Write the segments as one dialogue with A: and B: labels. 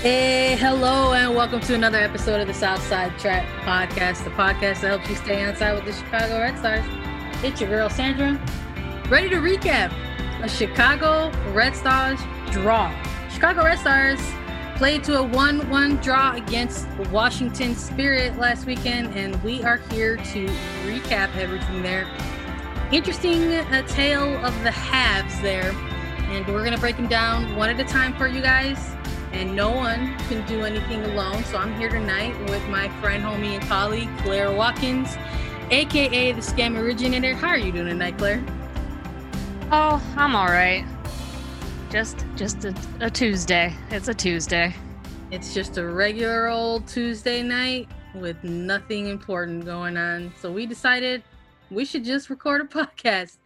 A: Hey, hello, and welcome to another episode of the Southside Track Podcast, the podcast that helps you stay on with the Chicago Red Stars. It's your girl Sandra, ready to recap a Chicago Red Stars draw. Chicago Red Stars played to a 1 1 draw against Washington Spirit last weekend, and we are here to recap everything there. Interesting uh, tale of the halves there, and we're going to break them down one at a time for you guys and no one can do anything alone. So I'm here tonight with my friend, homie, and colleague, Claire Watkins, aka the Scam Originator. How are you doing tonight, Claire?
B: Oh, I'm all right. Just, just a, a Tuesday. It's a Tuesday.
A: It's just a regular old Tuesday night with nothing important going on. So we decided we should just record a podcast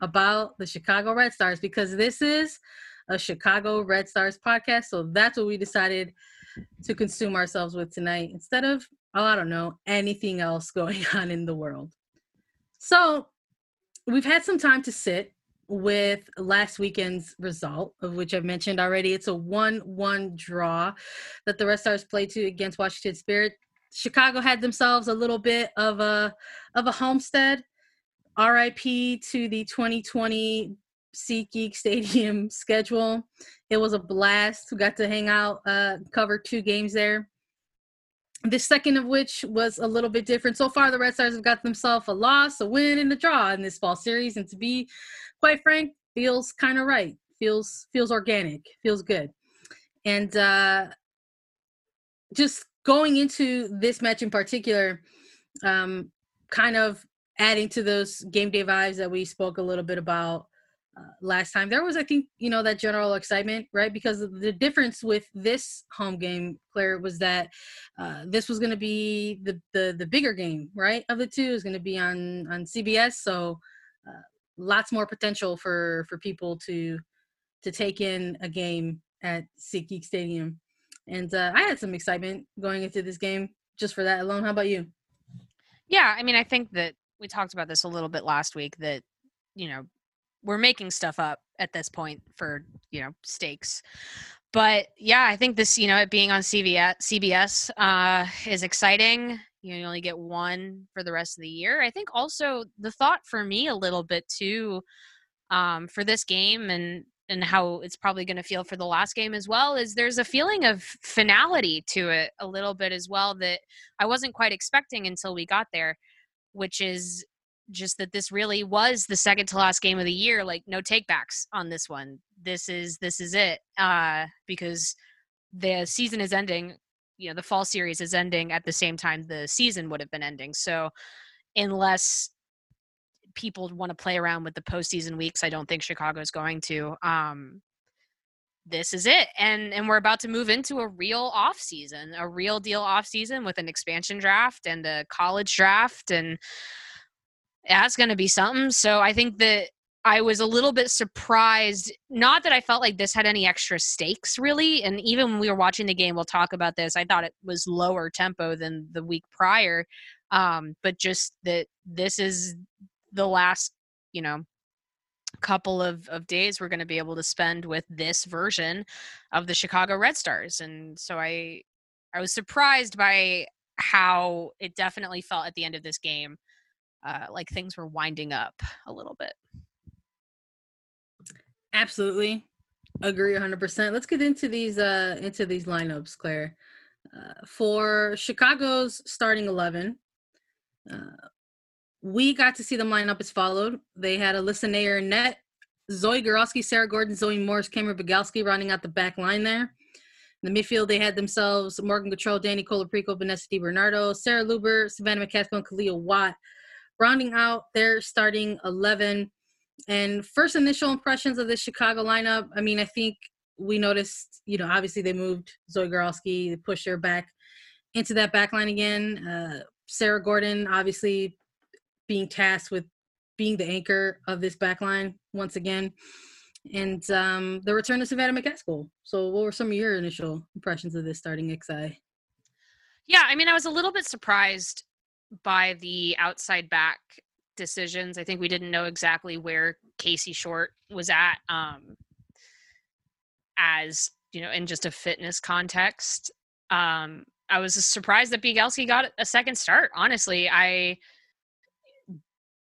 A: about the Chicago Red Stars because this is a Chicago Red Stars podcast. So that's what we decided to consume ourselves with tonight instead of, oh, I don't know, anything else going on in the world. So we've had some time to sit with last weekend's result, of which I've mentioned already. It's a 1 1 draw that the Red Stars played to against Washington Spirit. Chicago had themselves a little bit of a of a homestead. RIP to the 2020 SeatGeek Stadium schedule. It was a blast. We got to hang out, uh, cover two games there. The second of which was a little bit different. So far, the Red Stars have got themselves a loss, a win, and a draw in this fall series. And to be quite frank, feels kind of right. Feels feels organic. Feels good. And uh, just going into this match in particular, um, kind of adding to those game day vibes that we spoke a little bit about last time. There was, I think, you know, that general excitement, right? Because the difference with this home game, Claire, was that uh, this was going to be the, the the bigger game, right? Of the two is going to be on on CBS, so uh, lots more potential for for people to to take in a game at SeatGeek Stadium. And uh, I had some excitement going into this game just for that alone. How about you?
B: Yeah, I mean, I think that we talked about this a little bit last week that you know we're making stuff up at this point for you know stakes. But yeah i think this you know it being on cbs cbs uh is exciting. You only get one for the rest of the year. I think also the thought for me a little bit too um for this game and and how it's probably going to feel for the last game as well is there's a feeling of finality to it a little bit as well that i wasn't quite expecting until we got there which is just that this really was the second to last game of the year like no takebacks on this one. This is this is it uh because the season is ending you know the fall series is ending at the same time the season would have been ending. So unless people want to play around with the postseason weeks i don't think chicago is going to um this is it. And and we're about to move into a real off season a real deal off season with an expansion draft and a college draft and that's going to be something. So I think that I was a little bit surprised. Not that I felt like this had any extra stakes, really. And even when we were watching the game, we'll talk about this. I thought it was lower tempo than the week prior. Um, but just that this is the last, you know, couple of, of days we're going to be able to spend with this version of the Chicago Red Stars. And so I I was surprised by how it definitely felt at the end of this game uh, like things were winding up a little bit.
A: Absolutely, agree 100%. Let's get into these uh into these lineups, Claire. Uh, for Chicago's starting 11, uh, we got to see them line up as followed. They had Alyssa Naeher net, Zoe Goralski, Sarah Gorden, Zoe Morse, Cameron Biegalski running out the back line there. In the midfield, they had themselves Morgan Gautrat, Danny Colaprico, Vanessa DiBernardo, Sarah Luebbert, Savannah McCaskill, and Kealia Watt rounding out their starting 11. And first initial impressions of the Chicago lineup, I mean, I think we noticed, you know, obviously they moved Zoe Goralski, they pushed her back into that back line again. Uh, Sarah Gorden, obviously being tasked with being the anchor of this back line once again. And um, the return of Savannah McCaskill. So, what were some of your initial impressions of this starting XI?
B: Yeah, I mean, I was a little bit surprised by the outside back decisions. I think we didn't know exactly where Casey Short was at um, as you know, in just a fitness context. Um, I was surprised that Biegalski got a second start. Honestly, I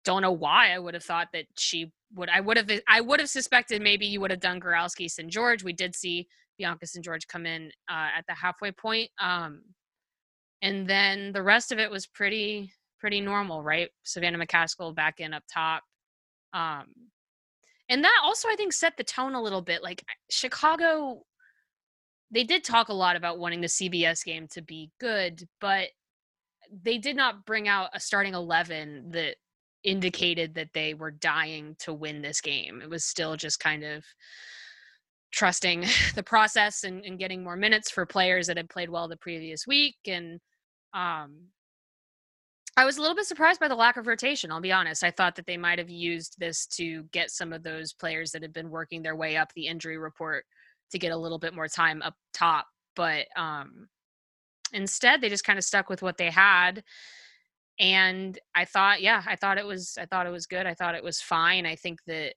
B: don't know why I would have thought that she would. I would have. I would have suspected maybe you would have done Goralski St. Georges. We did see Bianca St. Georges come in uh, at the halfway point. Um, and then the rest of it was pretty pretty normal, right? Savannah McCaskill back in up top. Um, and that also I think set the tone a little bit. Like Chicago, they did talk a lot about wanting the CBS game to be good, but they did not bring out a starting 11 that indicated that they were dying to win this game. It was still just kind of trusting the process and, and getting more minutes for players that had played well the previous week and um, I was a little bit surprised by the lack of rotation. I'll be honest. I thought that they might have used this to get some of those players that had been working their way up the injury report to get a little bit more time up top. But um, instead, they just kind of stuck with what they had. And I thought, yeah, I thought it was, I thought it was good. I thought it was fine. I think that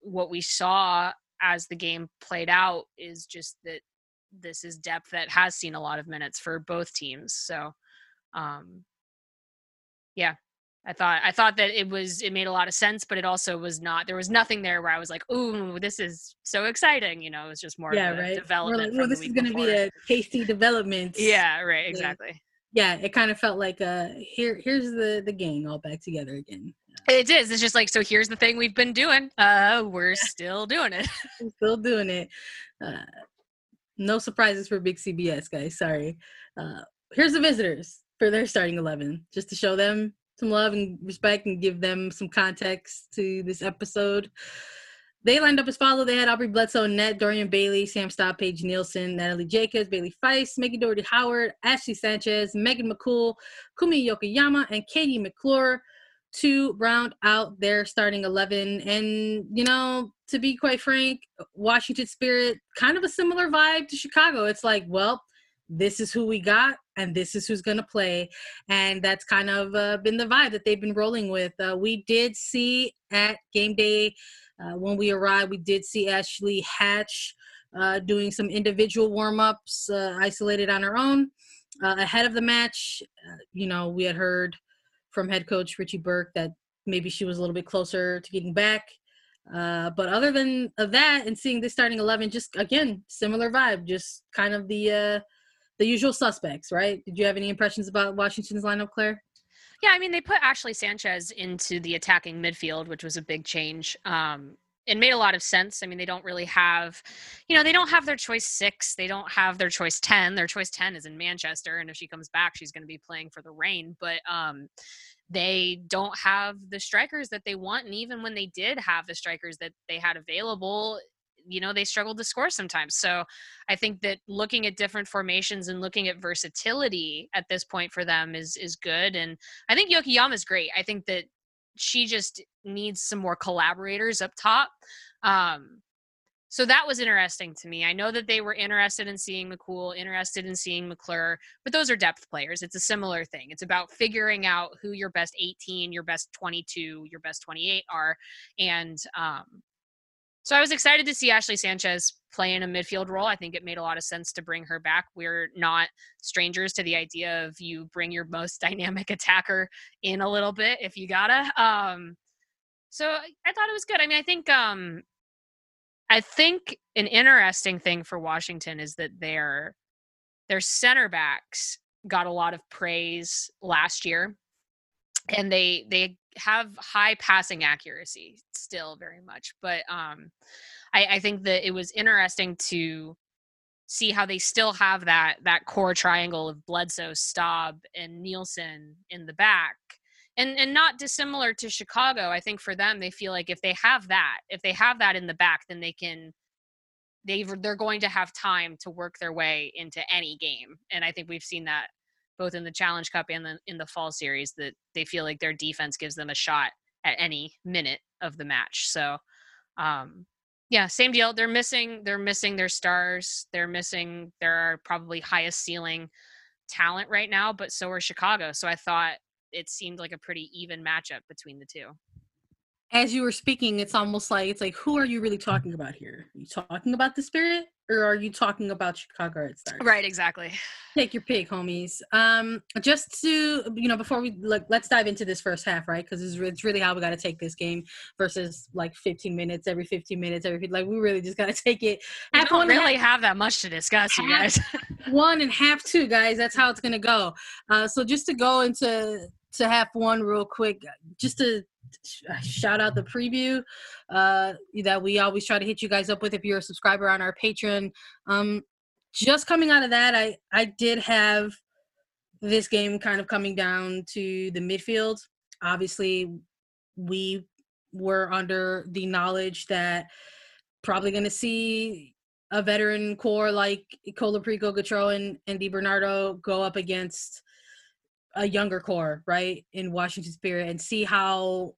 B: what we saw as the game played out is just that this is depth that has seen a lot of minutes for both teams. So um, yeah, I thought I thought that it was it made a lot of sense, but it also was not. There was nothing there where I was like, "Ooh, this is so exciting!" You know, it was just more
A: yeah, right. development. Like, well, this is going to be a tasty development.
B: yeah, right. Exactly.
A: Yeah, it kind of felt like uh here here's the the gang all back together again.
B: It is. It's just like so. Here's the thing we've been doing. Uh, we're still doing it.
A: still doing it. Uh, no surprises for Big CBS guys. Sorry. Uh, here's the visitors for their starting 11 just to show them some love and respect and give them some context to this episode. They lined up as follow. They had Aubrey Bledsoe, net, Dorian Bailey, Sam Staab, Paige Nielsen, Natalie Jacobs, Bayley Feist, Megan Dougherty Howard, Ashley Sanchez, Megan McCool, Kumi Yokoyama, and Katie McClure to round out their starting 11. And, you know, to be quite frank, Washington Spirit, kind of a similar vibe to Chicago. It's like, well, this is who we got and this is who's going to play and that's kind of uh, been the vibe that they've been rolling with uh, we did see at game day uh, when we arrived we did see ashley hatch uh, doing some individual warm-ups uh, isolated on her own uh, ahead of the match. You know we had heard from head coach richie burke that maybe she was a little bit closer to getting back but other than that and seeing this starting 11 just again similar vibe just kind of the the usual suspects, right? Did you have any impressions about Washington's lineup, Claire?
B: Yeah, I mean, they put Ashley Sanchez into the attacking midfield, which was a big change. Um, it made a lot of sense. I mean, they don't really have, you know, they don't have their choice six. They don't have their choice 10. Their choice 10 is in Manchester. And if she comes back, she's going to be playing for the Reign. But um, they don't have the strikers that they want. And even when they did have the strikers that they had available, you know they struggled to score sometimes so i think that looking at different formations and looking at versatility at this point for them is is good and i think yokoyama is great i think that she just needs some more collaborators up top um so that was interesting to me. I know that they were interested in seeing McCool, interested in seeing McClure, but those are depth players. It's a similar thing. It's about figuring out who your best 18, your best 22, your best 28 are, and um, so I was excited to see Ashley Sanchez play in a midfield role. I think it made a lot of sense to bring her back. We're not strangers to the idea of you bring your most dynamic attacker in a little bit if you gotta. Um, so I thought it was good. I mean, I think um, I think an interesting thing for Washington is that their their center backs got a lot of praise last year, and they they have high passing accuracy still very much but um I, I think that it was interesting to see how they still have that that core triangle of Bledsoe, Staub, and Nielsen in the back. And and not dissimilar to Chicago, I think for them they feel like if they have that, if they have that in the back, then they can they they're going to have time to work their way into any game. And I think we've seen that both in the Challenge Cup and the, in the fall series that they feel like their defense gives them a shot at any minute of the match. So, um, yeah, same deal. They're missing. They're missing their stars. They're missing their probably highest ceiling talent right now. But so are Chicago. So I thought it seemed like a pretty even matchup between the two.
A: As you were speaking, it's almost like it's like, who are you really talking about here? Are you talking about the spirit, or are you talking about Chicago Red Stars?
B: Right, exactly.
A: Take your pick, homies. Um, just to you know, before we like, let's dive into this first half, right? Because it's, it's really how we got to take this game versus like 15 minutes, every 15 minutes, every like we really just got to take it.
B: We don't really half, have that much to discuss, you guys.
A: one and half two, guys. That's how it's gonna go. Uh, so just to go into to half one real quick, just to shout out the preview uh, that we always try to hit you guys up with if you're a subscriber on our Patreon. Um, just coming out of that, I I did have this game kind of coming down to the midfield. Obviously, we were under the knowledge that probably going to see a veteran core like Colaprico, Gautrat, and, and Di Bernardo go up against a younger core, right, in Washington Spirit, and see how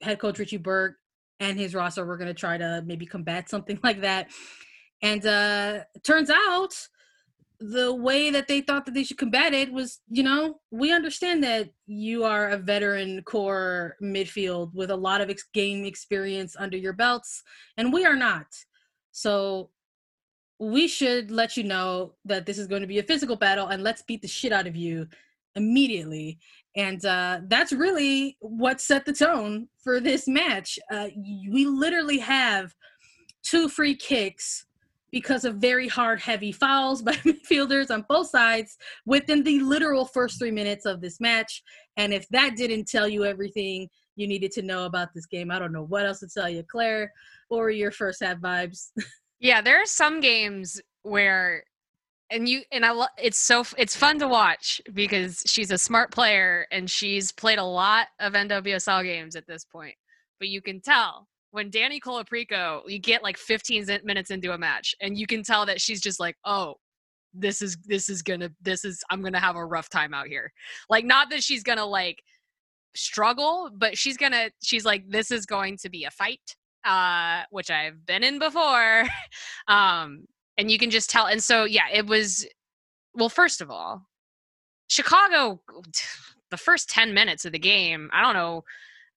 A: head coach Richie Burke and his roster were going to try to maybe combat something like that. And uh turns out the way that they thought that they should combat it was, you know, we understand that you are a veteran core midfield with a lot of ex- game experience under your belts, and we are not. So we should let you know that this is going to be a physical battle, and let's beat the shit out of you immediately. And uh, that's really what set the tone for this match. Uh, we literally have two free kicks because of very hard, heavy fouls by midfielders on both sides within the literal first three minutes of this match. And if that didn't tell you everything you needed to know about this game, I don't know what else to tell you. Claire, or your first half vibes?
B: yeah, there are some games where and you and I lo- it's so it's fun to watch because she's a smart player and she's played a lot of NWSL games at this point. But you can tell when Danny Colaprico, you get like 15 minutes into a match and you can tell that she's just like, "Oh, this is this is going to this is I'm going to have a rough time out here." Like not that she's going to like struggle, but she's going to she's like this is going to be a fight uh which I've been in before. um and you can just tell. And so, yeah, it was. Well, first of all, Chicago, the first ten minutes of the game, I don't know.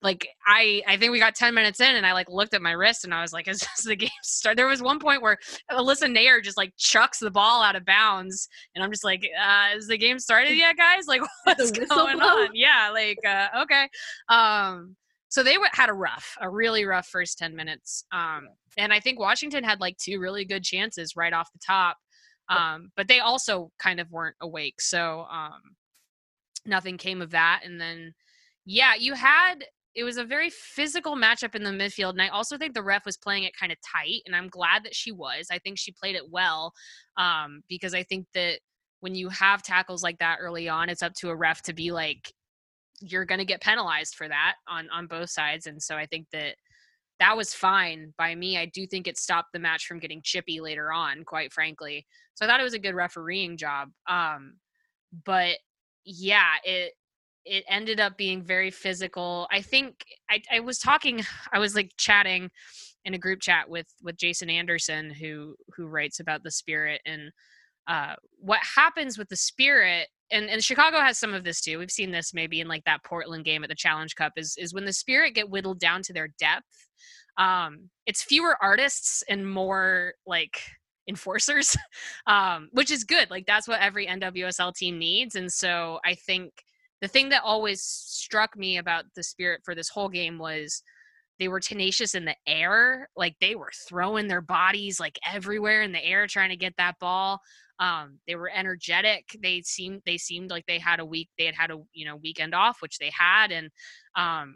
B: Like I, I think we got ten minutes in, and I like looked at my wrist, and I was like, "Is this the game start?" There was one point where Alyssa Naeher just like chucks the ball out of bounds, and I'm just like, uh, "Is the game started yet, guys? Like, what's going on?" Yeah, like, uh, okay. Um, so they had a rough, a really rough first 10 minutes. Um, and I think Washington had like two really good chances right off the top. Um, but they also kind of weren't awake. So um, nothing came of that. And then, yeah, you had it was a very physical matchup in the midfield. And I also think the ref was playing it kind of tight. And I'm glad that she was. I think she played it well um, because I think that when you have tackles like that early on, it's up to a ref to be like, you're going to get penalized for that on on both sides and so i think that that was fine by me. I do think it stopped the match from getting chippy later on quite frankly so i thought it was a good refereeing job um but yeah it it ended up being very physical. I think i i was talking i was like chatting in a group chat with with jason anderson who who writes about the spirit and uh what happens with the spirit and, and Chicago has some of this too. We've seen this maybe in like that Portland game at the Challenge Cup is is when the Spirit get whittled down to their depth. Um, it's fewer artists and more like enforcers, um, which is good. Like that's what every NWSL team needs. And so I think the thing that always struck me about the Spirit for this whole game was they were tenacious in the air like they were throwing their bodies like everywhere in the air trying to get that ball um, they were energetic. They seemed they seemed like they had a week. They had had a you know weekend off, which they had, and um,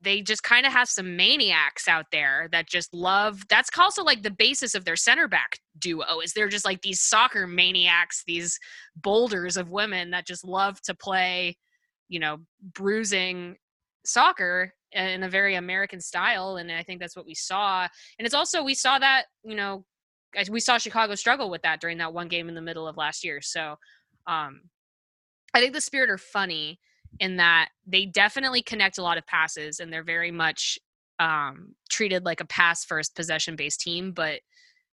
B: they just kind of have some maniacs out there that just love. That's also like the basis of their center back duo. Is they're just like these soccer maniacs, these boulders of women that just love to play, you know, bruising soccer in a very American style. And I think that's what we saw. And it's also we saw that you know we saw Chicago struggle with that during that one game in the middle of last year. So um, I think the Spirit are funny in that they definitely connect a lot of passes and they're very much um, treated like a pass first possession based team, but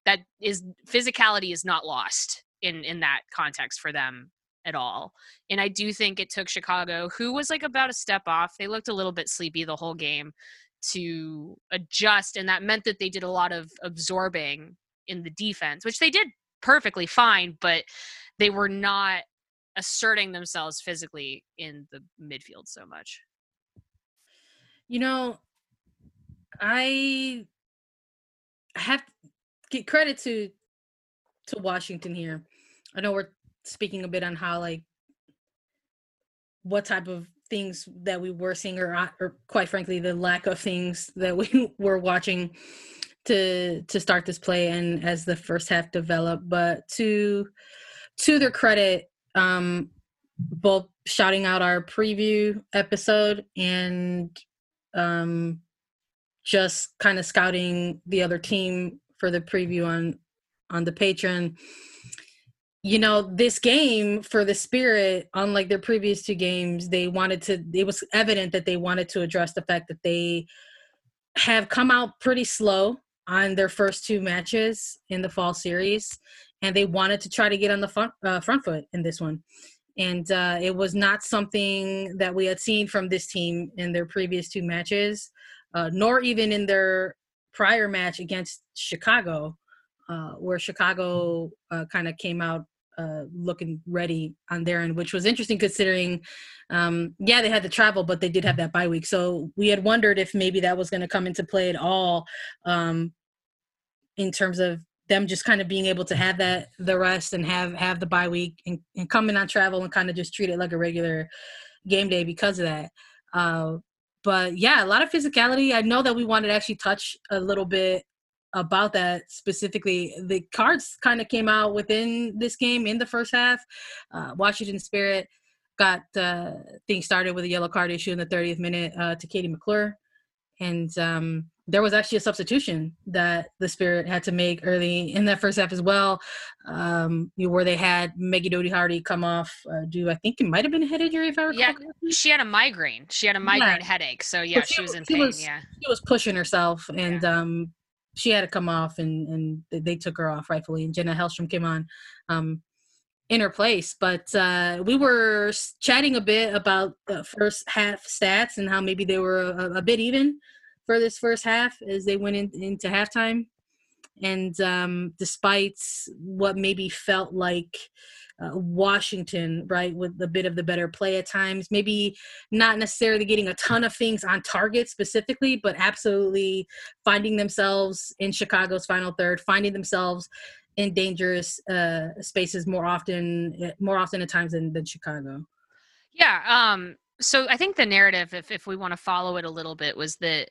B: that is physicality is not lost in in that context for them at all. And I do think it took Chicago, who was like about a step off, they looked a little bit sleepy the whole game, to adjust. And that meant that they did a lot of absorbing in the defense, which they did perfectly fine, but they were not asserting themselves physically in the midfield so much.
A: You know, I have to get credit to to Washington here. I know we're speaking a bit on how like what type of things that we were seeing or, uh, or quite frankly the lack of things that we were watching to to start this play and as the first half developed. But to to their credit um both shouting out our preview episode and um just kind of scouting the other team for the preview on on the Patreon you know this game for the spirit unlike their previous two games they wanted to it was evident that they wanted to address the fact that they have come out pretty slow on their first two matches in the fall series and they wanted to try to get on the front, uh, front foot in this one. And uh, it was not something that we had seen from this team in their previous two matches uh, nor even in their prior match against chicago uh, where Chicago uh, kind of came out uh, looking ready on their end, which was interesting considering, um, yeah, they had to travel, but they did have that bye week. So we had wondered if maybe that was going to come into play at all um, in terms of them just kind of being able to have that the rest and have have the bye week and, and come in on travel and kind of just treat it like a regular game day because of that. Uh, but yeah, a lot of physicality. I know that we wanted to actually touch a little bit about that specifically. The cards kind of came out within this game in the first half. Uh, Washington Spirit got uh, things started with a yellow card issue in the 30th minute uh, to Katie McClure. And um, there was actually a substitution that the Spirit had to make early in that first half as well, um, where they had Meggie Dougherty Howard come off. Uh, do I think it might have been a head injury if I recall?
B: Yeah, she had a migrine. She had a migraine yeah. headache. So yeah, she, she, was in pain.
A: Was,
B: yeah,
A: she was pushing herself, and yeah. um, she had to come off and and they took her off rightfully and jenna hellstrom came on um in her place. But uh we were chatting a bit about the first half stats and how maybe they were a, a bit even for this first half as they went in, into halftime. And um despite what maybe felt like uh, Washington, right, with a bit of the better play at times. Maybe not necessarily getting a ton of things on target specifically, but absolutely finding themselves in Chicago's final third, finding themselves in dangerous uh, spaces more often, eh, more often at times than, than Chicago.
B: Yeah. Um, so I think the narrative, if if we want to follow it a little bit, was that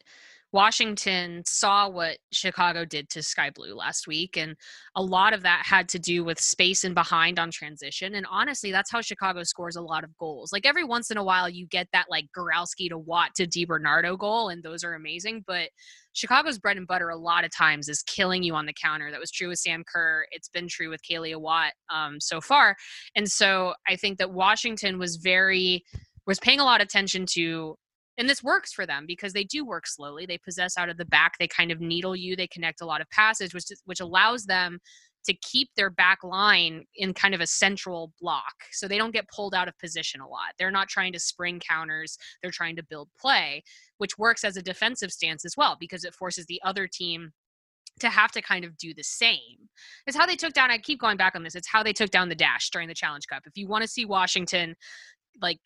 B: Washington saw what Chicago did to Sky Blue last week, and a lot of that had to do with space and behind on transition. And honestly, that's how Chicago scores a lot of goals. Like every once in a while, you get that like Goralski to Watt to DiBernardo goal, and those are amazing. But Chicago's bread and butter a lot of times is killing you on the counter. That was true with Sam Kerr. It's been true with Kealia Watt um, so far. And so I think that Washington was very was paying a lot of attention to and this works for them because they do work slowly they possess out of the back they kind of needle you they connect a lot of passes which which allows them to keep their back line in kind of a central block so they don't get pulled out of position a lot they're not trying to spring counters they're trying to build play which works as a defensive stance as well because it forces the other team to have to kind of do the same. It's how they took down, I keep going back on this, it's how they took down the dash during the Challenge Cup. If you want to see Washington like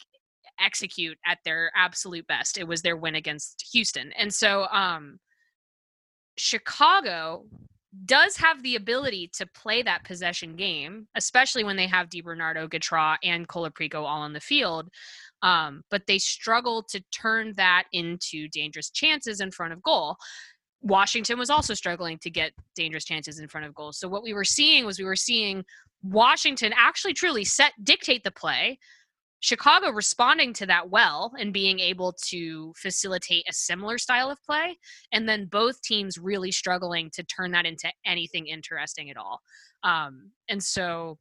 B: execute at their absolute best. It was their win against Houston. And so um Chicago does have the ability to play that possession game, especially when they have DiBernardo, Gautrat, and Colaprico all on the field. Um, but they struggle to turn that into dangerous chances in front of goal. Washington was also struggling to get dangerous chances in front of goals. So what we were seeing was we were seeing Washington actually truly set dictate the play, Chicago responding to that well and being able to facilitate a similar style of play, and then both teams really struggling to turn that into anything interesting at all. Um, and so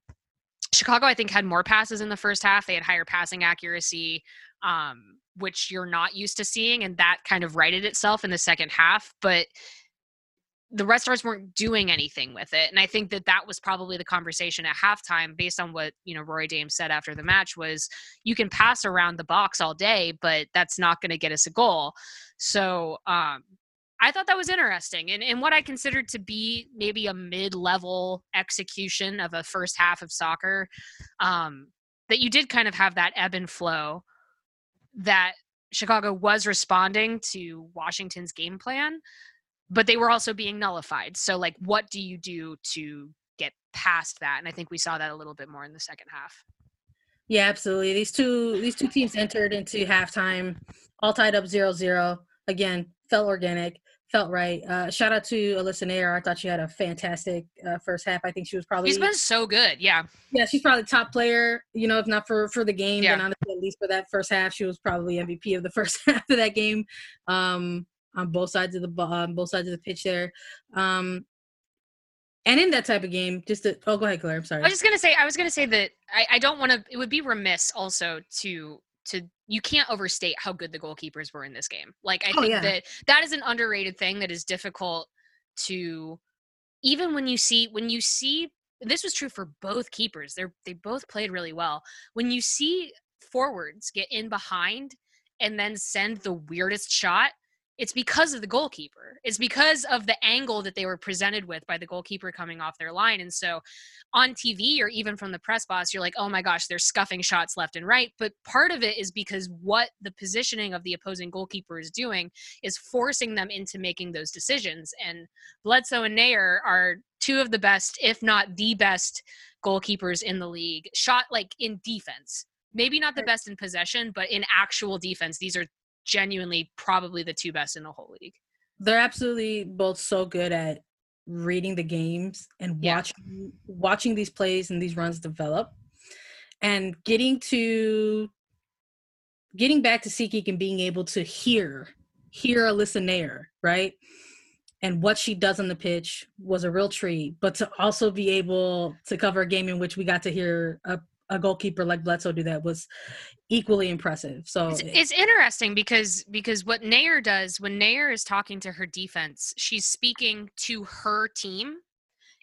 B: Chicago, I think, had more passes in the first half. They had higher passing accuracy, um, which you're not used to seeing, and that kind of righted itself in the second half. But the Red Stars weren't doing anything with it. And I think that that was probably the conversation at halftime based on what, you know, Rory Dame said after the match was you can pass around the box all day, but that's not going to get us a goal. So, um, I thought that was interesting and, and what I considered to be maybe a mid-level execution of a first half of soccer. Um, that you did kind of have that ebb and flow that Chicago was responding to Washington's game plan, but they were also being nullified. So, like, what do you do to get past that? And I think we saw that a little bit more in the second half.
A: Yeah, absolutely. These two these two teams entered into halftime all tied up 0-0. Again, felt organic felt right. Uh, shout out to Alyssa Naeher. I thought she had a fantastic uh, first half. I think she was probably
B: she's been so good. Yeah,
A: yeah, she's probably top player. You know, if not for for the game, yeah. then honestly, at least for that first half, she was probably MVP of the first half of that game. Um, on both sides of the on both sides of the pitch there. Um, and in that type of game, just to oh, go ahead, Claire. I'm sorry.
B: I was just gonna say. I was gonna say that I, I don't want to. It would be remiss also to to you can't overstate how good the goalkeepers were in this game. Like I oh, think yeah. that that is an underrated thing that is difficult to even when you see when you see this was true for both keepers. They're they both played really well. When you see forwards get in behind and then send the weirdest shot, it's because of the goalkeeper. It's because of the angle that they were presented with by the goalkeeper coming off their line. And so on TV or even from the press box, you're like, oh my gosh, they're scuffing shots left and right. But part of it is because what the positioning of the opposing goalkeeper is doing is forcing them into making those decisions. And Bledsoe and Naeher are two of the best, if not the best, goalkeepers in the league. Shot like in defense. Maybe not the best in possession, but in actual defense, these are genuinely probably the two best in the whole league.
A: They're absolutely both so good at reading the games and yeah. watching watching these plays and these runs develop and getting to getting back to SeatGeek and being able to hear hear Alyssa Naeher, right? And what she does on the pitch was a real treat. But to also be able to cover a game in which we got to hear a a goalkeeper like Bledsoe do that was equally impressive. So
B: it's, it's, interesting because because what Naeher does when Naeher is talking to her defense, she's speaking to her team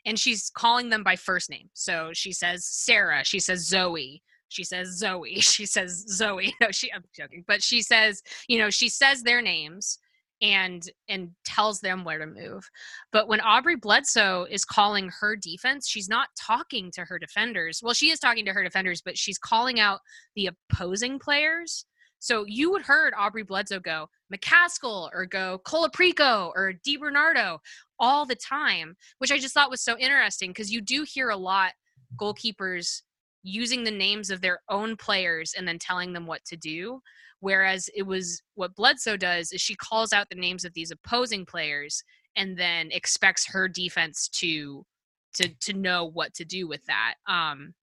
B: and she's calling them by first name. So she says Sarah, she says Zoe, she says Zoe, she says Zoe. No, she I'm joking, but she says, you know, she says their names and and tells them where to move. But when Aubrey Bledsoe is calling her defense, she's not talking to her defenders. Well, she is talking to her defenders, but she's calling out the opposing players. So you would heard Aubrey Bledsoe go McCaskill or go Colaprico or DiBernardo all the time, which I just thought was so interesting because you do hear a lot goalkeepers using the names of their own players and then telling them what to do. Whereas it was what Bledsoe does is she calls out the names of these opposing players and then expects her defense to to to know what to do with that. Um,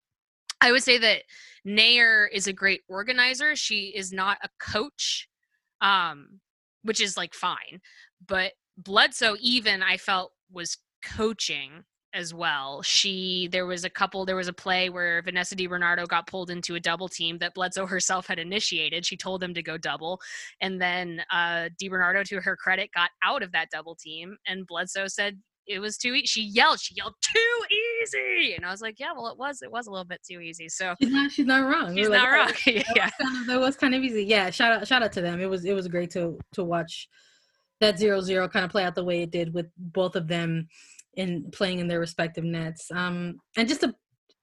B: I would say that Naeher is a great organizer. She is not a coach, um, which is like fine. But Bledsoe, even I felt was coaching as well. She there was a couple there was a play where Vanessa DiBernardo got pulled into a double team that Bledsoe herself had initiated. She told them to go double, and then uh, DiBernardo, to her credit, got out of that double team, and Bledsoe said it was too. easy. she yelled, she yelled too easy, and I was like, yeah, well, it was, it was a little bit too easy. So
A: she's not, she's not wrong.
B: She's not
A: like,
B: wrong. Oh, yeah,
A: that was, that was kind of easy. Yeah, shout out, shout out to them. It was, it was great to to watch that zero zero kind of play out the way it did with both of them in playing in their respective nets. Um, and just to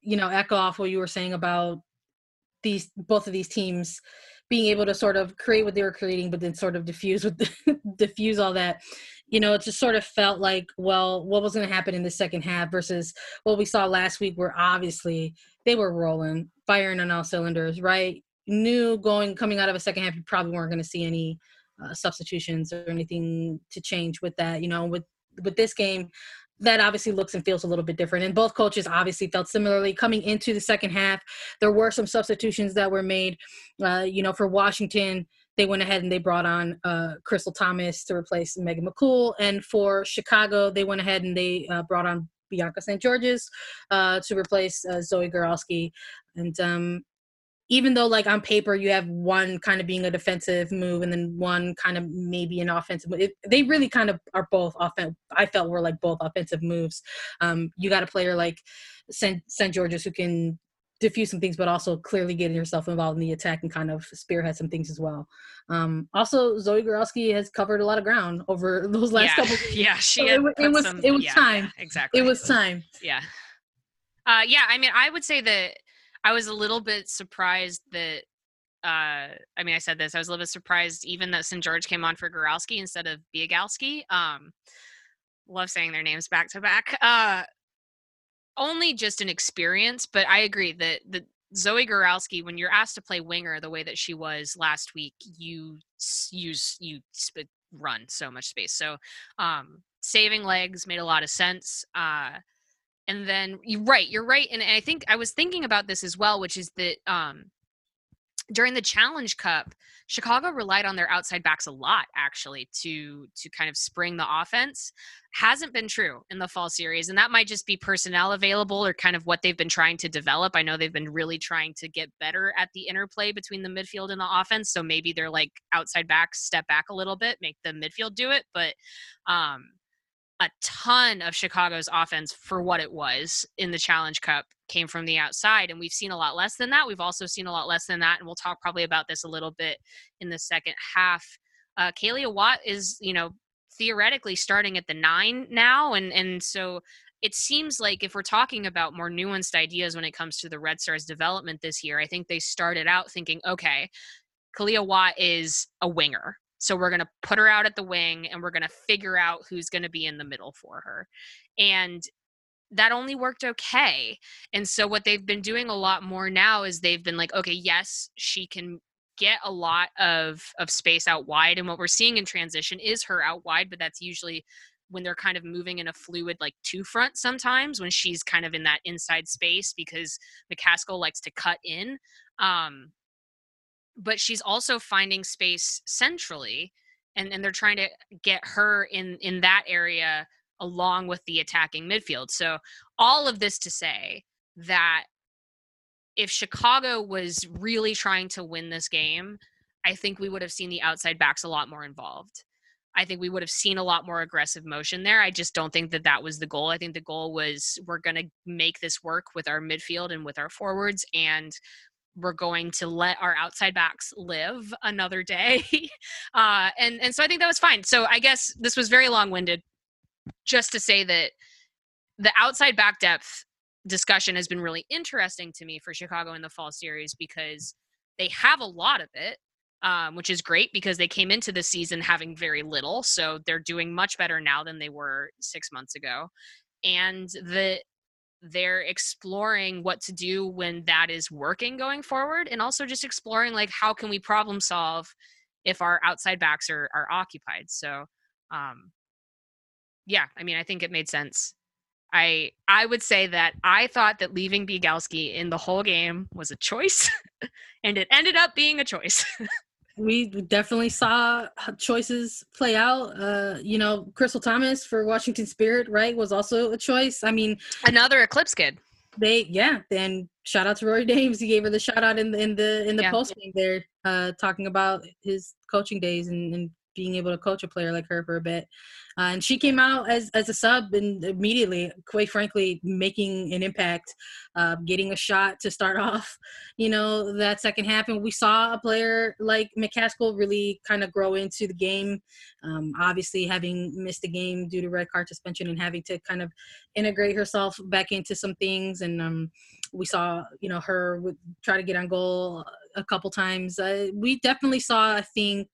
A: you know echo off what you were saying about these both of these teams being able to sort of create what they were creating, but then sort of diffuse with diffuse all that. You know, it just sort of felt like, well, what was going to happen in the second half versus what we saw last week, where obviously they were rolling, firing on all cylinders, right? Knew going coming out of a second half, you probably weren't going to see any uh, substitutions or anything to change with that. You know, with with this game, that obviously looks and feels a little bit different. And both coaches obviously felt similarly coming into the second half. There were some substitutions that were made. Uh, you know, for Washington, they went ahead and they brought on uh, Crystal Thomas to replace Megan McCool. And for Chicago, they went ahead and they uh, brought on Bianca St. Georges uh, to replace uh, Zoe Goralski. And um, even though like on paper you have one kind of being a defensive move and then one kind of maybe an offensive move, it, they really kind of are both offensive. I felt were like both offensive moves. Um, you got a player like St. St. Georges who can diffuse some things, but also clearly getting yourself involved in the attack and kind of spearhead some things as well. Um, also, Zoe Goralski has covered a lot of ground over those last
B: yeah.
A: couple.
B: Yeah, she.
A: So it, it, was
B: some,
A: it was
B: yeah,
A: time.
B: yeah, exactly.
A: It was time.
B: Yeah. Uh, yeah, I mean, I would say that I was a little bit surprised that. Uh, I mean, I said this. I was a little bit surprised even that St. Georges came on for Goralski instead of Biegalski. Um, love saying their names back to back. Uh, only just an experience, but I agree that the Zoe Goralski, when you're asked to play winger the way that she was last week, you use you sp- run so much space. So um, saving legs made a lot of sense. Uh, and then you're right, you're right, and I think I was thinking about this as well, which is that um, during the Challenge Cup, Chicago relied on their outside backs a lot actually to to kind of spring the offense. Hasn't been true in the fall series, and that might just be personnel available or kind of what they've been trying to develop. I know they've been really trying to get better at the interplay between the midfield and the offense. So maybe they're like outside backs step back a little bit, make the midfield do it. But um, a ton of Chicago's offense for what it was in the Challenge Cup came from the outside and we've seen a lot less than that. We've also seen a lot less than that and we'll talk probably about this a little bit in the second half. Uh Kealia Watt is you know theoretically starting at the nine now and and so it seems like if we're talking about more nuanced ideas when it comes to the Red Stars development this year I think they started out thinking okay Kealia Watt is a winger so we're going to put her out at the wing and we're going to figure out who's going to be in the middle for her. And that only worked okay. And so what they've been doing a lot more now is they've been like, okay, yes, she can get a lot of of space out wide and what we're seeing in transition is her out wide, but that's usually when they're kind of moving in a fluid like two front sometimes when she's kind of in that inside space because McCaskill likes to cut in. Um but she's also finding space centrally and, and they're trying to get her in in that area along with the attacking midfield. So all of this to say that if Chicago was really trying to win this game, I think we would have seen the outside backs a lot more involved. I think we would have seen a lot more aggressive motion there. I just don't think that that was the goal. I think the goal was we're going to make this work with our midfield and with our forwards and we're going to let our outside backs live another day. uh, and and so I think that was fine. So I guess this was very long winded just to say that the outside back depth discussion has been really interesting to me for Chicago in the fall series because they have a lot of it, um, which is great because they came into the season having very little. So they're doing much better now than they were six months ago. And the they're exploring what to do when that is working going forward and also just exploring like how can we problem solve if our outside backs are are occupied so um yeah, I mean, I think it made sense. I I would say that I thought that leaving Biegalski in the whole game was a choice, and it ended up being a choice.
A: we definitely saw choices play out. Uh, you know, Crystal Thomas for Washington Spirit, right, was also a choice. I mean,
B: another Eclipse kid.
A: They yeah. Then shout out to Rory Dames. He gave her the shout out in the in the in the yeah. post game there, uh, talking about his coaching days and, and being able to coach a player like her for a bit. Uh, and she came out as, as a sub and immediately, quite frankly, making an impact, uh, getting a shot to start off, you know, that second half. And we saw a player like McCaskill really kind of grow into the game. Um, obviously, having missed the game due to red card suspension and having to kind of integrate herself back into some things. And um, we saw, you know, her try to get on goal a couple times. Uh, we definitely saw, I think,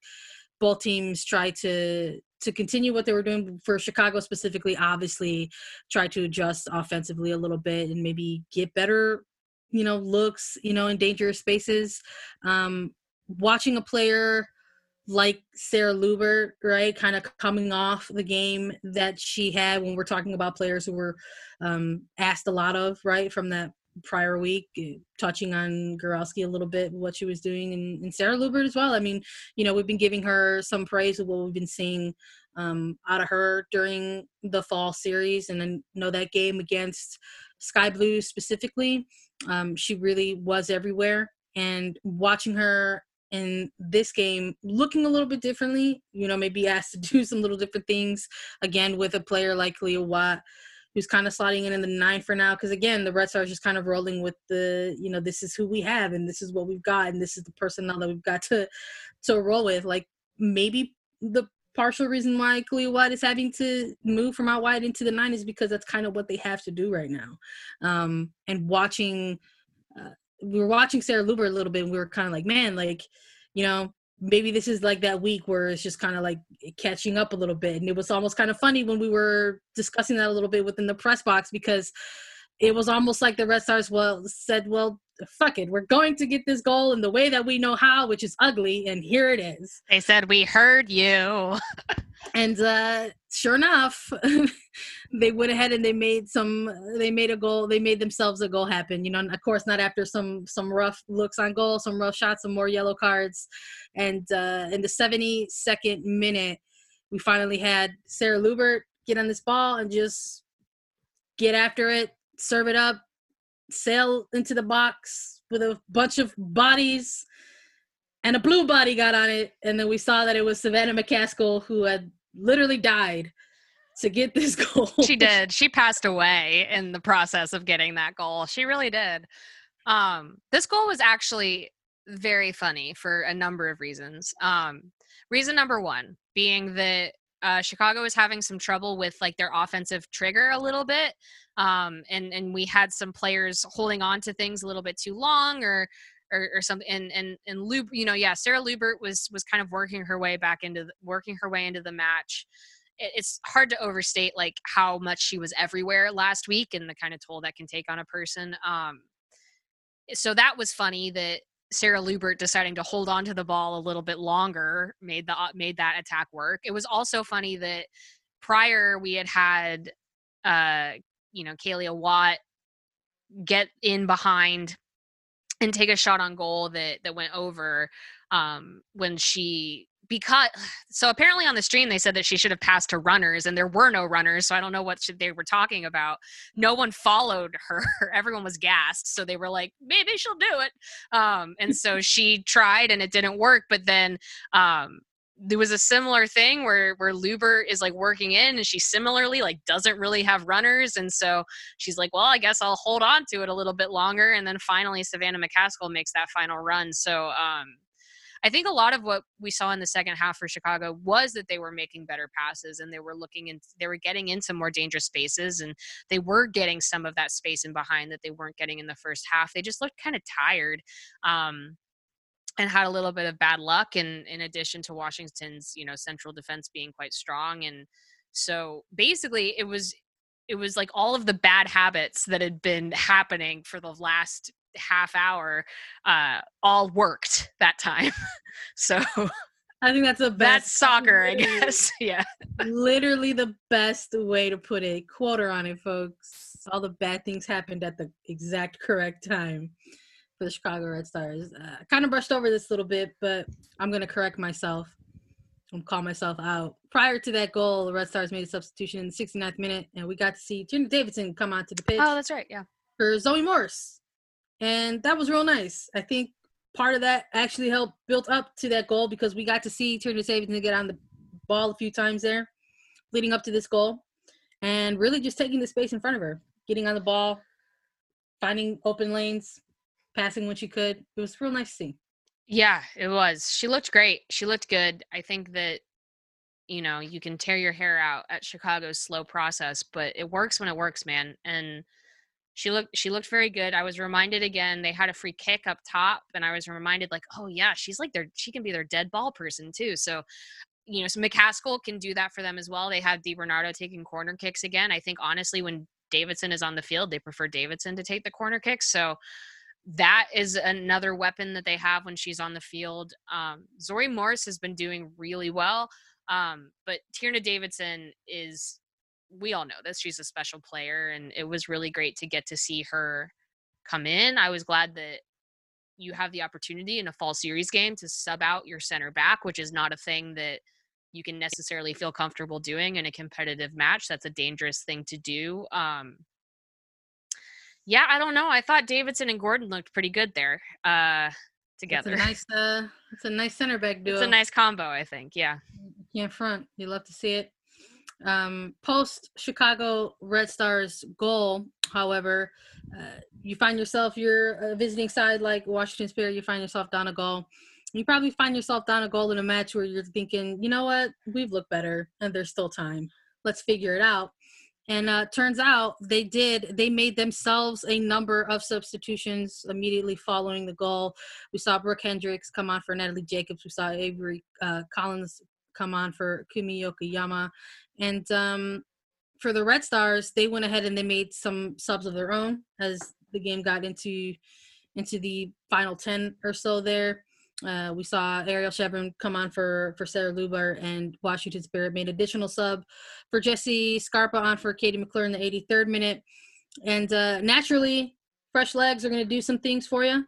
A: both teams try to to continue what they were doing for Chicago specifically, obviously try to adjust offensively a little bit and maybe get better, you know, looks, you know, in dangerous spaces. Um, watching a player like Sarah Luebbert, right, kind of coming off the game that she had when we're talking about players who were um, asked a lot of, right, from that prior week, eh, touching on Goralski a little bit, what she was doing, and, and, Sarah Luebbert as well. I mean, you know, we've been giving her some praise of what we've been seeing um, out of her during the fall series, and then know that game against Sky Blue specifically, um, she really was everywhere. and watching her in this game looking a little bit differently, you know, maybe asked to do some little different things again with a player like Kealia Watt who's kind of slotting in in the nine for now. Because again, the Red Stars just kind of rolling with the, you know, this is who we have and this is what we've got and this is the personnel that we've got to to roll with. Like maybe the partial reason why Kealia Watt is having to move from out wide into the nine is because that's kind of what they have to do right now. Um, and watching, uh, we were watching Sarah Luebbert a little bit and we were kind of like, man, like, you know, maybe this is like that week where it's just kind of like catching up a little bit. And it was almost kind of funny when we were discussing that a little bit within the press box because it was almost like the Red Stars well said, well, fuck it, we're going to get this goal in the way that we know how, which is ugly, and here it is.
B: They said we heard you.
A: and uh sure enough, they went ahead and they made some they made a goal, they made themselves a goal happen. You know, of course not after some some rough looks on goal, some rough shots, some more yellow cards. And uh in the 72nd minute, we finally had Sarah Luebbert get on this ball and just get after it, serve it up, sail into the box with a bunch of bodies and a blue body got on it and then we saw that it was savannah mccaskill who had literally died to get this goal.
B: She did. She passed away in the process of getting that goal. She really did. Um this goal was actually very funny for a number of reasons. Um reason number one being that uh, Chicago was having some trouble with like their offensive trigger a little bit, um, and and we had some players holding on to things a little bit too long or or, or something. And and and Lub, you know, yeah, Sarah Luebbert was was kind of working her way back into the, working her way into the match. it's hard to overstate like how much she was everywhere last week and the kind of toll that can take on a person. Um, so that was funny that Sarah Luebbert deciding to hold on to the ball a little bit longer made the uh, made that attack work. It was also funny that prior we had had uh you know Kealia Watt get in behind and take a shot on goal that that went over um when she because so apparently on the stream they said that she should have passed to runners and there were no runners so i don't know what they were talking about. No one followed her everyone was gassed so they were like maybe she'll do it. Um, and so she tried and it didn't work but then um, there was a similar thing where where Luebbert is like working in and she similarly like doesn't really have runners and so she's like well I guess I'll hold on to it a little bit longer. And then finally Savannah McCaskill makes that final run so um I think a lot of what we saw in the second half for Chicago was that they were making better passes and they were looking and they were getting into more dangerous spaces and they were getting some of that space in behind that they weren't getting in the first half. They just looked kind of tired. Um, and had a little bit of bad luck and in addition to Washington's, you know, central defense being quite strong. And so basically it was it was like all of the bad habits that had been happening for the last half hour uh, all worked that time. so
A: I think that's the best.
B: That's soccer, I guess. yeah.
A: Literally the best way to put it. Quarter on it, folks. All the bad things happened at the exact correct time for the Chicago Red Stars. Uh, I kind of brushed over this a little bit, but I'm going to correct myself and call myself out. Prior to that goal, the Red Stars made a substitution in the 69th minute, and we got to see Tierney Davidson come onto the pitch.
B: Oh, that's right. Yeah.
A: For Zoe Morse and that was real nice. I think part of that actually helped build up to that goal because we got to see Tierney Davidson get on the ball a few times there, leading up to this goal, and really just taking the space in front of her, getting on the ball, finding open lanes, passing when she could. It was real nice to see.
B: Yeah, it was. She looked great. She looked good. I think that you know you can tear your hair out at Chicago's slow process, but it works when it works, man. And she looked she looked very good. I was reminded again they had a free kick up top, and I was reminded like, oh yeah, she's like their she can be their dead ball person too. So you know, so McCaskill can do that for them as well. They have DiBernardo taking corner kicks again. I think honestly, when Davidson is on the field, they prefer Davidson to take the corner kicks. So that is another weapon that they have when she's on the field. Um, Zoe Morse has been doing really well, um, but Tierney Davidson is we all know this. She's a special player, and it was really great to get to see her come in. I was glad that you have the opportunity in a fall series game to sub out your center back, which is not a thing that you can necessarily feel comfortable doing in a competitive match. That's a dangerous thing to do. Um, Yeah, I don't know. I thought Davidson and Gordon looked pretty good there uh, together.
A: It's a nice, uh, it's a nice center back duo.
B: It's a nice combo, I think. Yeah.
A: You can't front. You love to see it. Um, post Chicago Red Stars goal, however, uh, you find yourself you're a visiting side like Washington Spirit. You find yourself down a goal. You probably find yourself down a goal in a match where you're thinking, you know what, we've looked better, and there's still time. Let's figure it out. And uh, turns out they did. They made themselves a number of substitutions immediately following the goal. We saw Brooke Hendricks come on for Natalie Jacobs. We saw Avery uh, Collins come on for Kumi Yokoyama. And um, for the Red Stars, they went ahead and they made some subs of their own as the game got into into the final 10 or so there. Uh, we saw Ariel Chevron come on for for Sarah Luebbert and Washington Spirit made additional sub for Jesse Scarpa on for Katie McClure in the 83rd minute. And uh, naturally, fresh legs are going to do some things for you.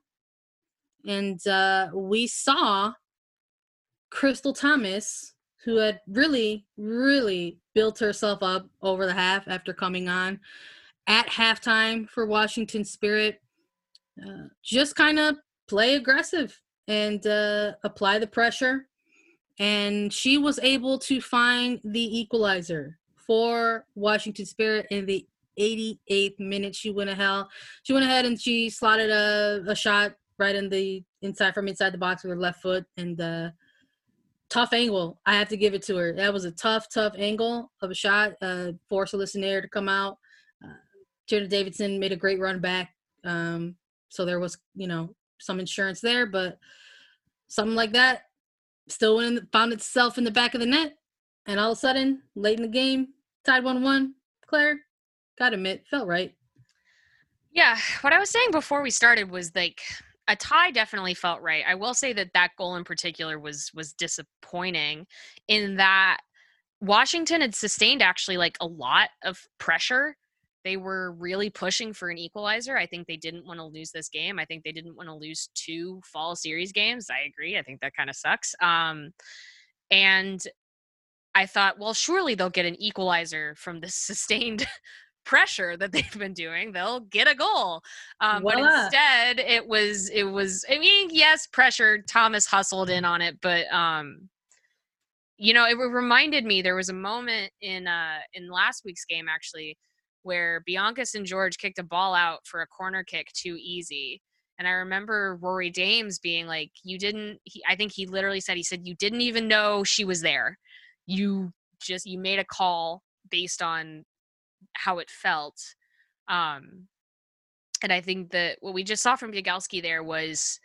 A: And uh, we saw Crystal Thomas, who had really, really built herself up over the half after coming on at halftime for Washington Spirit, uh, just kind of play aggressive and uh, apply the pressure. And she was able to find the equalizer for Washington Spirit in the 88th minute. She went ahead. She went ahead and she slotted a, a shot right in the inside from inside the box with her left foot and uh, tough angle. I have to give it to her. That was a tough, tough angle of a shot. Uh, forced Alyssa to come out. Uh, Jada Davidson made a great run back. Um, so there was, you know, some insurance there, but something like that still went in, found itself in the back of the net. And all of a sudden, late in the game, tied 1 1. Claire, gotta admit, felt right.
B: Yeah. What I was saying before we started was like, a tie definitely felt right. I will say that that goal in particular was was disappointing in that Washington had sustained actually like a lot of pressure they were really pushing for an equalizer. I think they didn't want to lose this game. I think they didn't want to lose two fall series games. I agree. I think that kind of sucks. Um, and I thought, well, surely they'll get an equalizer from the sustained pressure that they've been doing. They'll get a goal. Um, but instead, it was it was. I mean, yes, pressure. Thomas hustled in on it, but um, you know, it reminded me there was a moment in uh in last week's game actually where Bianca St. Georges kicked a ball out for a corner kick too easy. And I remember Rory Dames being like, You didn't, he, I think he literally said, He said, You didn't even know she was there. You just, you made a call based on how it felt. Um, and I think that what we just saw from Biegalski there was,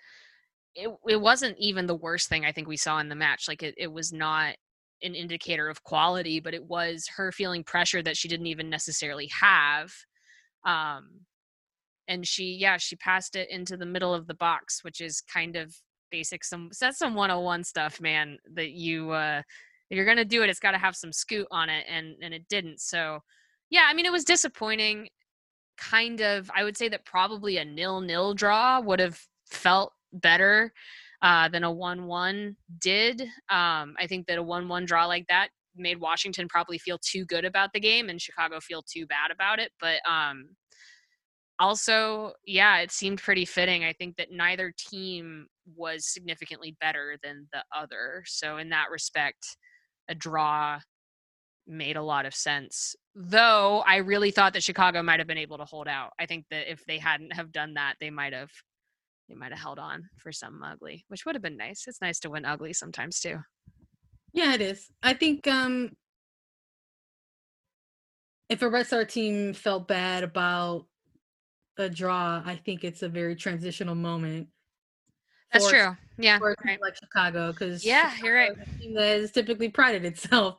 B: it, it wasn't even the worst thing I think we saw in the match. Like it, it was not an indicator of quality, but it was her feeling pressure that she didn't even necessarily have. Um, and she, yeah, she passed it into the middle of the box, which is kind of basic. Some that's some 101 stuff, man. That you, uh, if you're gonna do it, it's got to have some scoot on it, and and it didn't. So, yeah, I mean, it was disappointing. Kind of, I would say that probably a nil nil draw would have felt better uh, than a 1 1 did. Um, I think that a 1 1 draw like that made Washington probably feel too good about the game and Chicago feel too bad about it. But um, also, yeah, it seemed pretty fitting. I think that neither team was significantly better than the other. So, in that respect, a draw made a lot of sense. Though I really thought that Chicago might have been able to hold out. I think that if they hadn't have done that, they might have they might have held on for some ugly, which would have been nice. It's nice to win ugly sometimes too.
A: Yeah, it is. I think um if a Red Star team felt bad about a draw, I think it's a very transitional moment.
B: That's true. Yeah,
A: right. like Chicago, because
B: yeah, you're right.
A: That has typically prided itself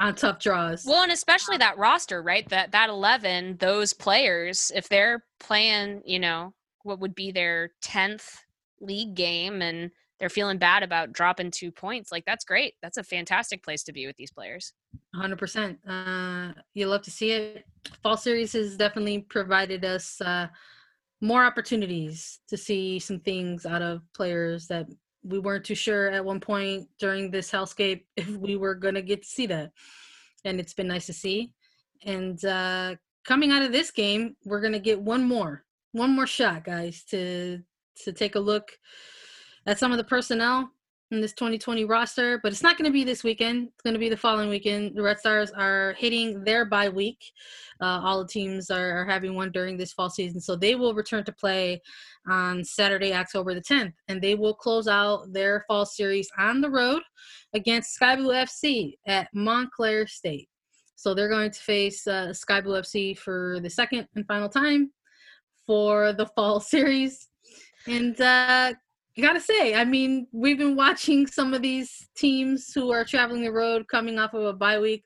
A: on tough draws.
B: Well, and especially that roster, right? That that eleven, those players, if they're playing, you know, what would be their 10th league game and they're feeling bad about dropping two points like that's great. That's a fantastic place to be with these players.
A: 100% uh, you love to see it. Fall series has definitely provided us uh, more opportunities to see some things out of players that we weren't too sure at one point during this hellscape if we were going to get to see that and it's been nice to see and uh, coming out of this game we're going to get one more one more shot, guys, to to take a look at some of the personnel in this 2020 roster, but it's not going to be this weekend. It's going to be the following weekend. The Red Stars are hitting their bye week. Uh, all the teams are, are, having one during this fall season, so they will return to play on Saturday, October the 10th, and they will close out their fall series on the road against Sky Blue FC at Montclair State. So they're going to face uh, Sky Blue FC for the second and final time for the fall series. And uh, gotta say, I mean, we've been watching some of these teams who are traveling the road coming off of a bye week.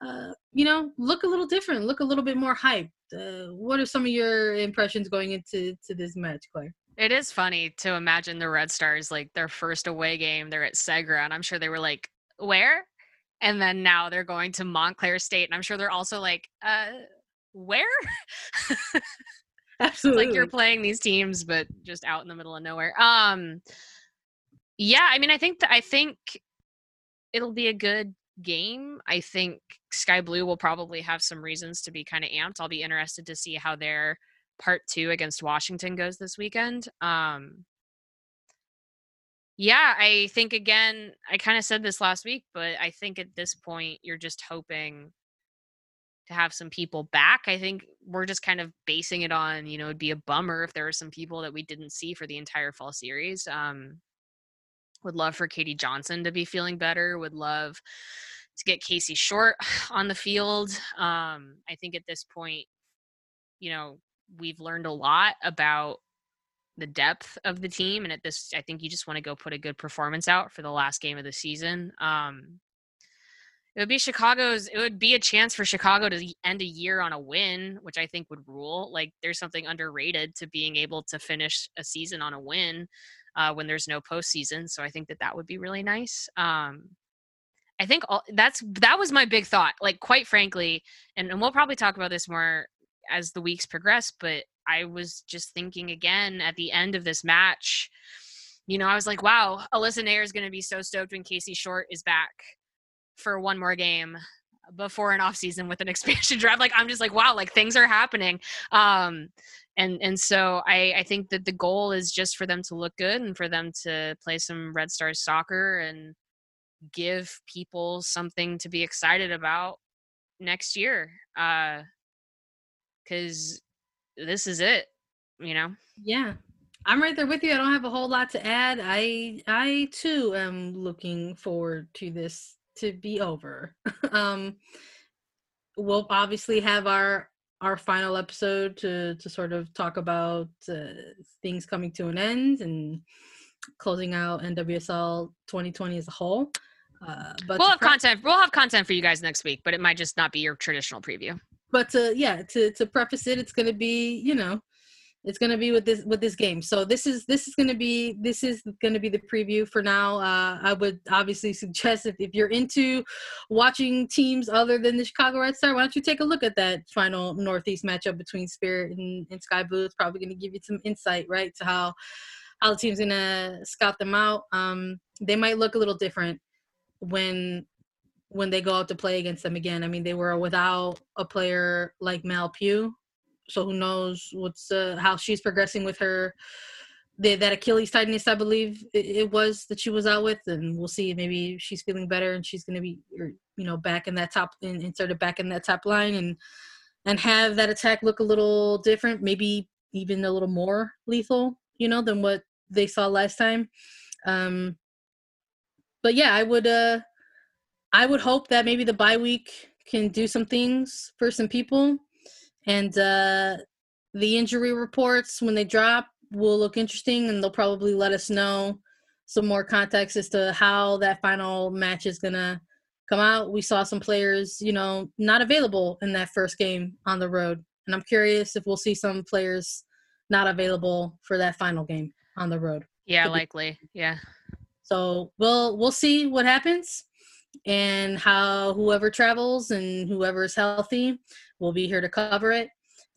A: Uh, you know, look a little different, look a little bit more hyped. Uh, what are some of your impressions going into to this match, Claire?
B: It is funny to imagine the Red Stars like their first away game. They're at Segra, and I'm sure they were like, "Where?" And then now they're going to Montclair State, and I'm sure they're also like, "Uh, where?"
A: Absolutely.
B: like you're playing these teams, but just out in the middle of nowhere. Um, yeah, I mean, I think th- I think it'll be a good game. I think Sky Blue will probably have some reasons to be kind of amped. I'll be interested to see how their part two against Washington goes this weekend. Um, yeah, I think again, I kind of said this last week, but I think at this point, you're just hoping to have some people back. I think we're just kind of basing it on, you know, it'd be a bummer if there were some people that we didn't see for the entire fall series. Um, would love for Katie Johnson to be feeling better. Would love to get Casey Short on the field. Um, I think at this point, you know, we've learned a lot about the depth of the team, and at this, I think you just want to go put a good performance out for the last game of the season. Um, it would be Chicago's. It would be a chance for Chicago to end a year on a win, which I think would rule. Like there's something underrated to being able to finish a season on a win uh, when there's no postseason. So I think that that would be really nice. Um, I think all, that's that was my big thought. Like quite frankly, and, and we'll probably talk about this more as the weeks progress. But I was just thinking again at the end of this match. You know, I was like, wow, Alyssa Naeher is going to be so stoked when Casey Short is back for one more game before an off season with an expansion draft. Like I'm just like, wow, like things are happening. Um, and and so I I think that the goal is just for them to look good and for them to play some Red Stars soccer and give people something to be excited about next year. Uh, because this is it, you know.
A: Yeah, I'm right there with you. I don't have a whole lot to add. I I too am looking forward to this to be over. um, we'll obviously have our our final episode to to sort of talk about uh, things coming to an end and closing out NWSL 2020 as a whole.
B: Uh, but we'll have pre- content. We'll have content for you guys next week, but it might just not be your traditional preview.
A: But to, yeah, to to preface it, it's going to be you know it's going to be with this with this game. So this is this is going to be this is going to be the preview for now. Uh, i would obviously suggest if, if you're into watching teams other than the chicago red star why don't you take a look at that final northeast matchup between spirit and, and sky blue it's probably going to give you some insight right to how how the team's going to scout them out. Um, they might look a little different when when they go out to play against them again. I mean they were without a player like mal pugh so who knows what's uh, how she's progressing with her the, that Achilles tightness, I believe it, it, was that she was out with, and we'll see. Maybe she's feeling better and she's going to be, er, you know, back in that top, in, inserted back in that top line, and and have that attack look a little different, maybe even a little more lethal, you know, than what they saw last time. Um, but yeah, I would, uh, I would hope that maybe the bye week can do some things for some people and uh, the injury reports when they drop will look interesting, and they'll probably let us know some more context as to how that final match is gonna come out. We saw some players, you know, not available in that first game on the road, and I'm curious if we'll see some players not available for that final game on the road.
B: Yeah, likely. Yeah.
A: So we'll we'll see what happens and how whoever travels and whoever is healthy will be here to cover it.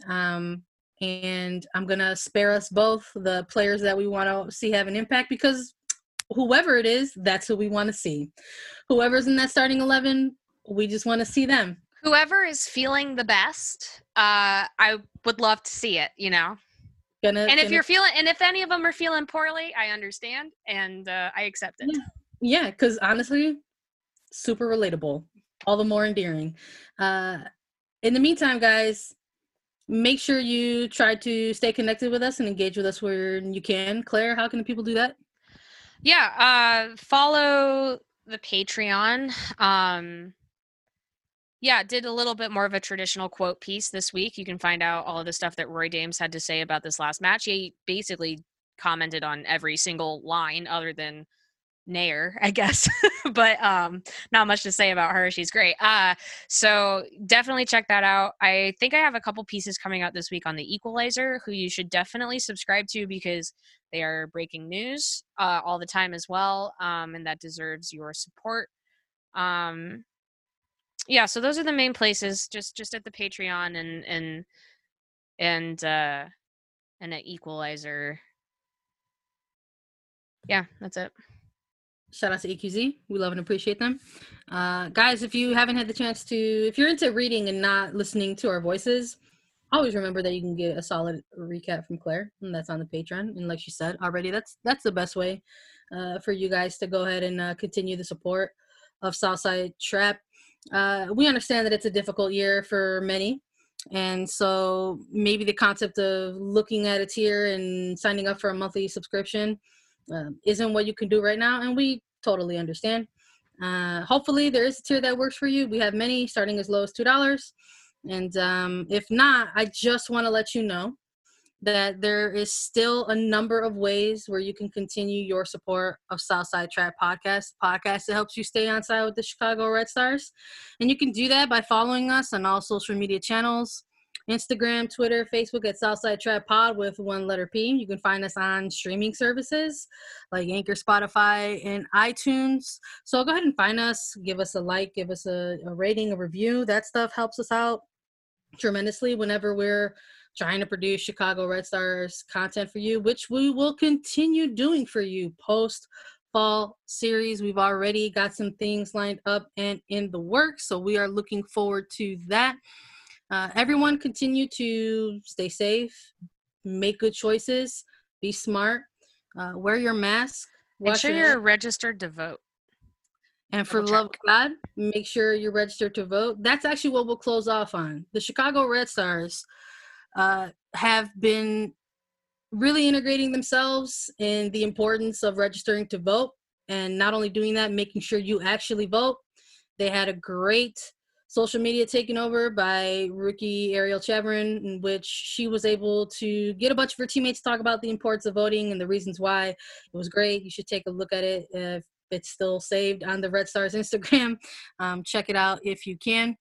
A: Um, and I'm gonna spare us both the players that we want to see have an impact because whoever it is, that's who we want to see. Whoever's in that starting eleven, we just want to see them.
B: Whoever is feeling the best, uh, I would love to see it. You know.
A: Gonna,
B: and if
A: gonna-
B: you're feeling, and if any of them are feeling poorly, I understand and uh, I accept it.
A: yeah, because honestly, super relatable, all the more endearing. Uh, in the meantime, guys, make sure you try to stay connected with us and engage with us where you can. Claire, how can the people do that?
B: Yeah, uh, follow the Patreon. Um, yeah, did a little bit more of a traditional quote piece this week. You can find out all of the stuff that Rory Dames had to say about this last match. He basically commented on every single line other than Naeher, I guess. but um not much to say about her. She's great. Uh so definitely check that out. I think I have a couple pieces coming out this week on the Equalizer who you should definitely subscribe to because they are breaking news uh all the time as well. Um and that deserves your support. Um yeah, so those are the main places just just at the Patreon and and and uh and at Equalizer. Yeah, that's it.
A: Shout out to EQZ. We love and appreciate them. Uh, guys, if you haven't had the chance to, if you're into reading and not listening to our voices, always remember that you can get a solid recap from Claire, and that's on the Patreon. And like she said already, that's that's the best way uh, for you guys to go ahead and uh, continue the support of Southside Trap. Uh, we understand that it's a difficult year for many, and so maybe the concept of looking at a tier and signing up for a monthly subscription um, isn't what you can do right now, and we totally understand. Uh, hopefully, there is a tier that works for you. We have many starting as low as two dollars, and um, if not, I just want to let you know that there is still a number of ways where you can continue your support of Southside Trap Podcast, podcast that helps you stay on side with the Chicago Red Stars, and you can do that by following us on all social media channels. Instagram, Twitter, Facebook at Southside Trap Pod with one letter P. You can find us on streaming services like Anchor, Spotify, and iTunes. So go ahead and find us, give us a like, give us a, a rating, a review. That stuff helps us out tremendously whenever we're trying to produce Chicago Red Stars content for you, which we will continue doing for you post fall series. We've already got some things lined up and in the works, so we are looking forward to that. Uh, everyone continue to stay safe, make good choices, be smart, uh, wear your mask.
B: Make sure you're registered to vote.
A: and for the love of God, make sure you're registered to vote. That's actually what we'll close off on. The Chicago Red Stars uh, have been really integrating themselves in the importance of registering to vote, and not only doing that, making sure you actually vote. They had a great social media taken over by rookie Ariel Chevron, in which she was able to get a bunch of her teammates to talk about the importance of voting and the reasons why. It was great. You should take a look at it if it's still saved on the Red Stars Instagram. Um, check it out if you can.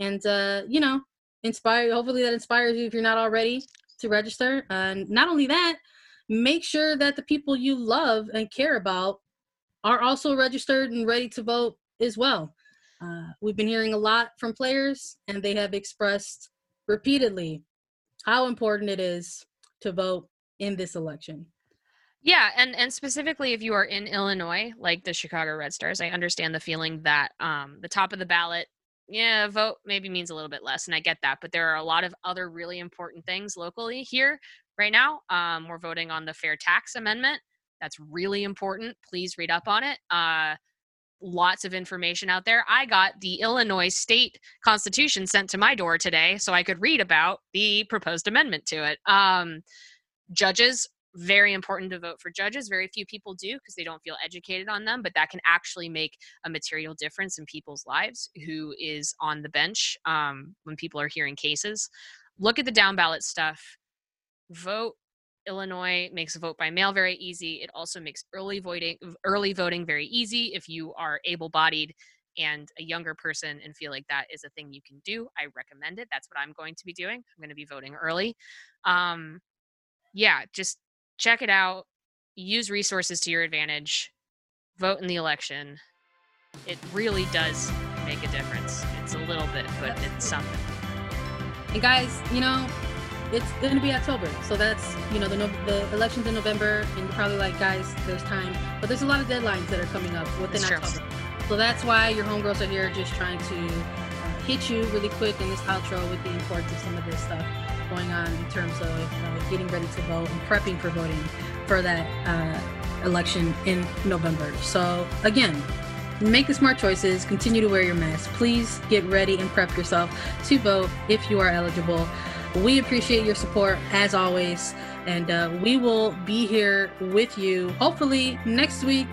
A: And, uh, you know, inspire, hopefully that inspires you if you're not already to register. And not only that, make sure that the people you love and care about are also registered and ready to vote as well. Uh, we've been hearing a lot from players, and they have expressed repeatedly how important it is to vote in this election.
B: Yeah, and and specifically if you are in Illinois, like the Chicago Red Stars, I understand the feeling that um, the top of the ballot, yeah, vote maybe means a little bit less, and I get that. But there are a lot of other really important things locally here right now. Um, we're voting on the fair tax amendment. That's really important. Please read up on it. Uh, lots of information out there. I got the Illinois state constitution sent to my door today so I could read about the proposed amendment to it. Um, judges, very important to vote for judges. Very few people do because they don't feel educated on them, but that can actually make a material difference in people's lives who is on the bench um, when people are hearing cases. Look at the down ballot stuff. Vote Illinois makes vote by mail very easy. It also makes early voting early voting very easy if you are able-bodied and a younger person and feel like that is a thing you can do. I recommend it. That's what I'm going to be doing. I'm going to be voting early. Um, yeah, just check it out. Use resources to your advantage. Vote in the election. It really does make a difference. It's a little bit, but it's something.
A: And guys, you know, it's going to be October, so that's you know the no- the elections in November, and you're probably like, guys, there's time, but there's a lot of deadlines that are coming up within
B: It's true.
A: October. So that's why your homegirls are here, just trying to uh, hit you really quick in this outro with the importance of some of this stuff. going on in terms of uh, getting ready to vote and prepping for voting for that uh, election in November. So, again, make the smart choices, continue to wear your mask. Please get ready and prep yourself to vote if you are eligible. We appreciate your support as always, and uh, we will be here with you hopefully next week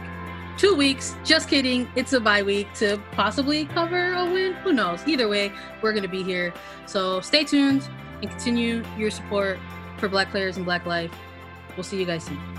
A: two weeks. Just kidding. It's a bye week to possibly cover a win. Who knows? Either way, we're going to be here. So stay tuned and continue your support for Black players and Black life. We'll see you guys soon.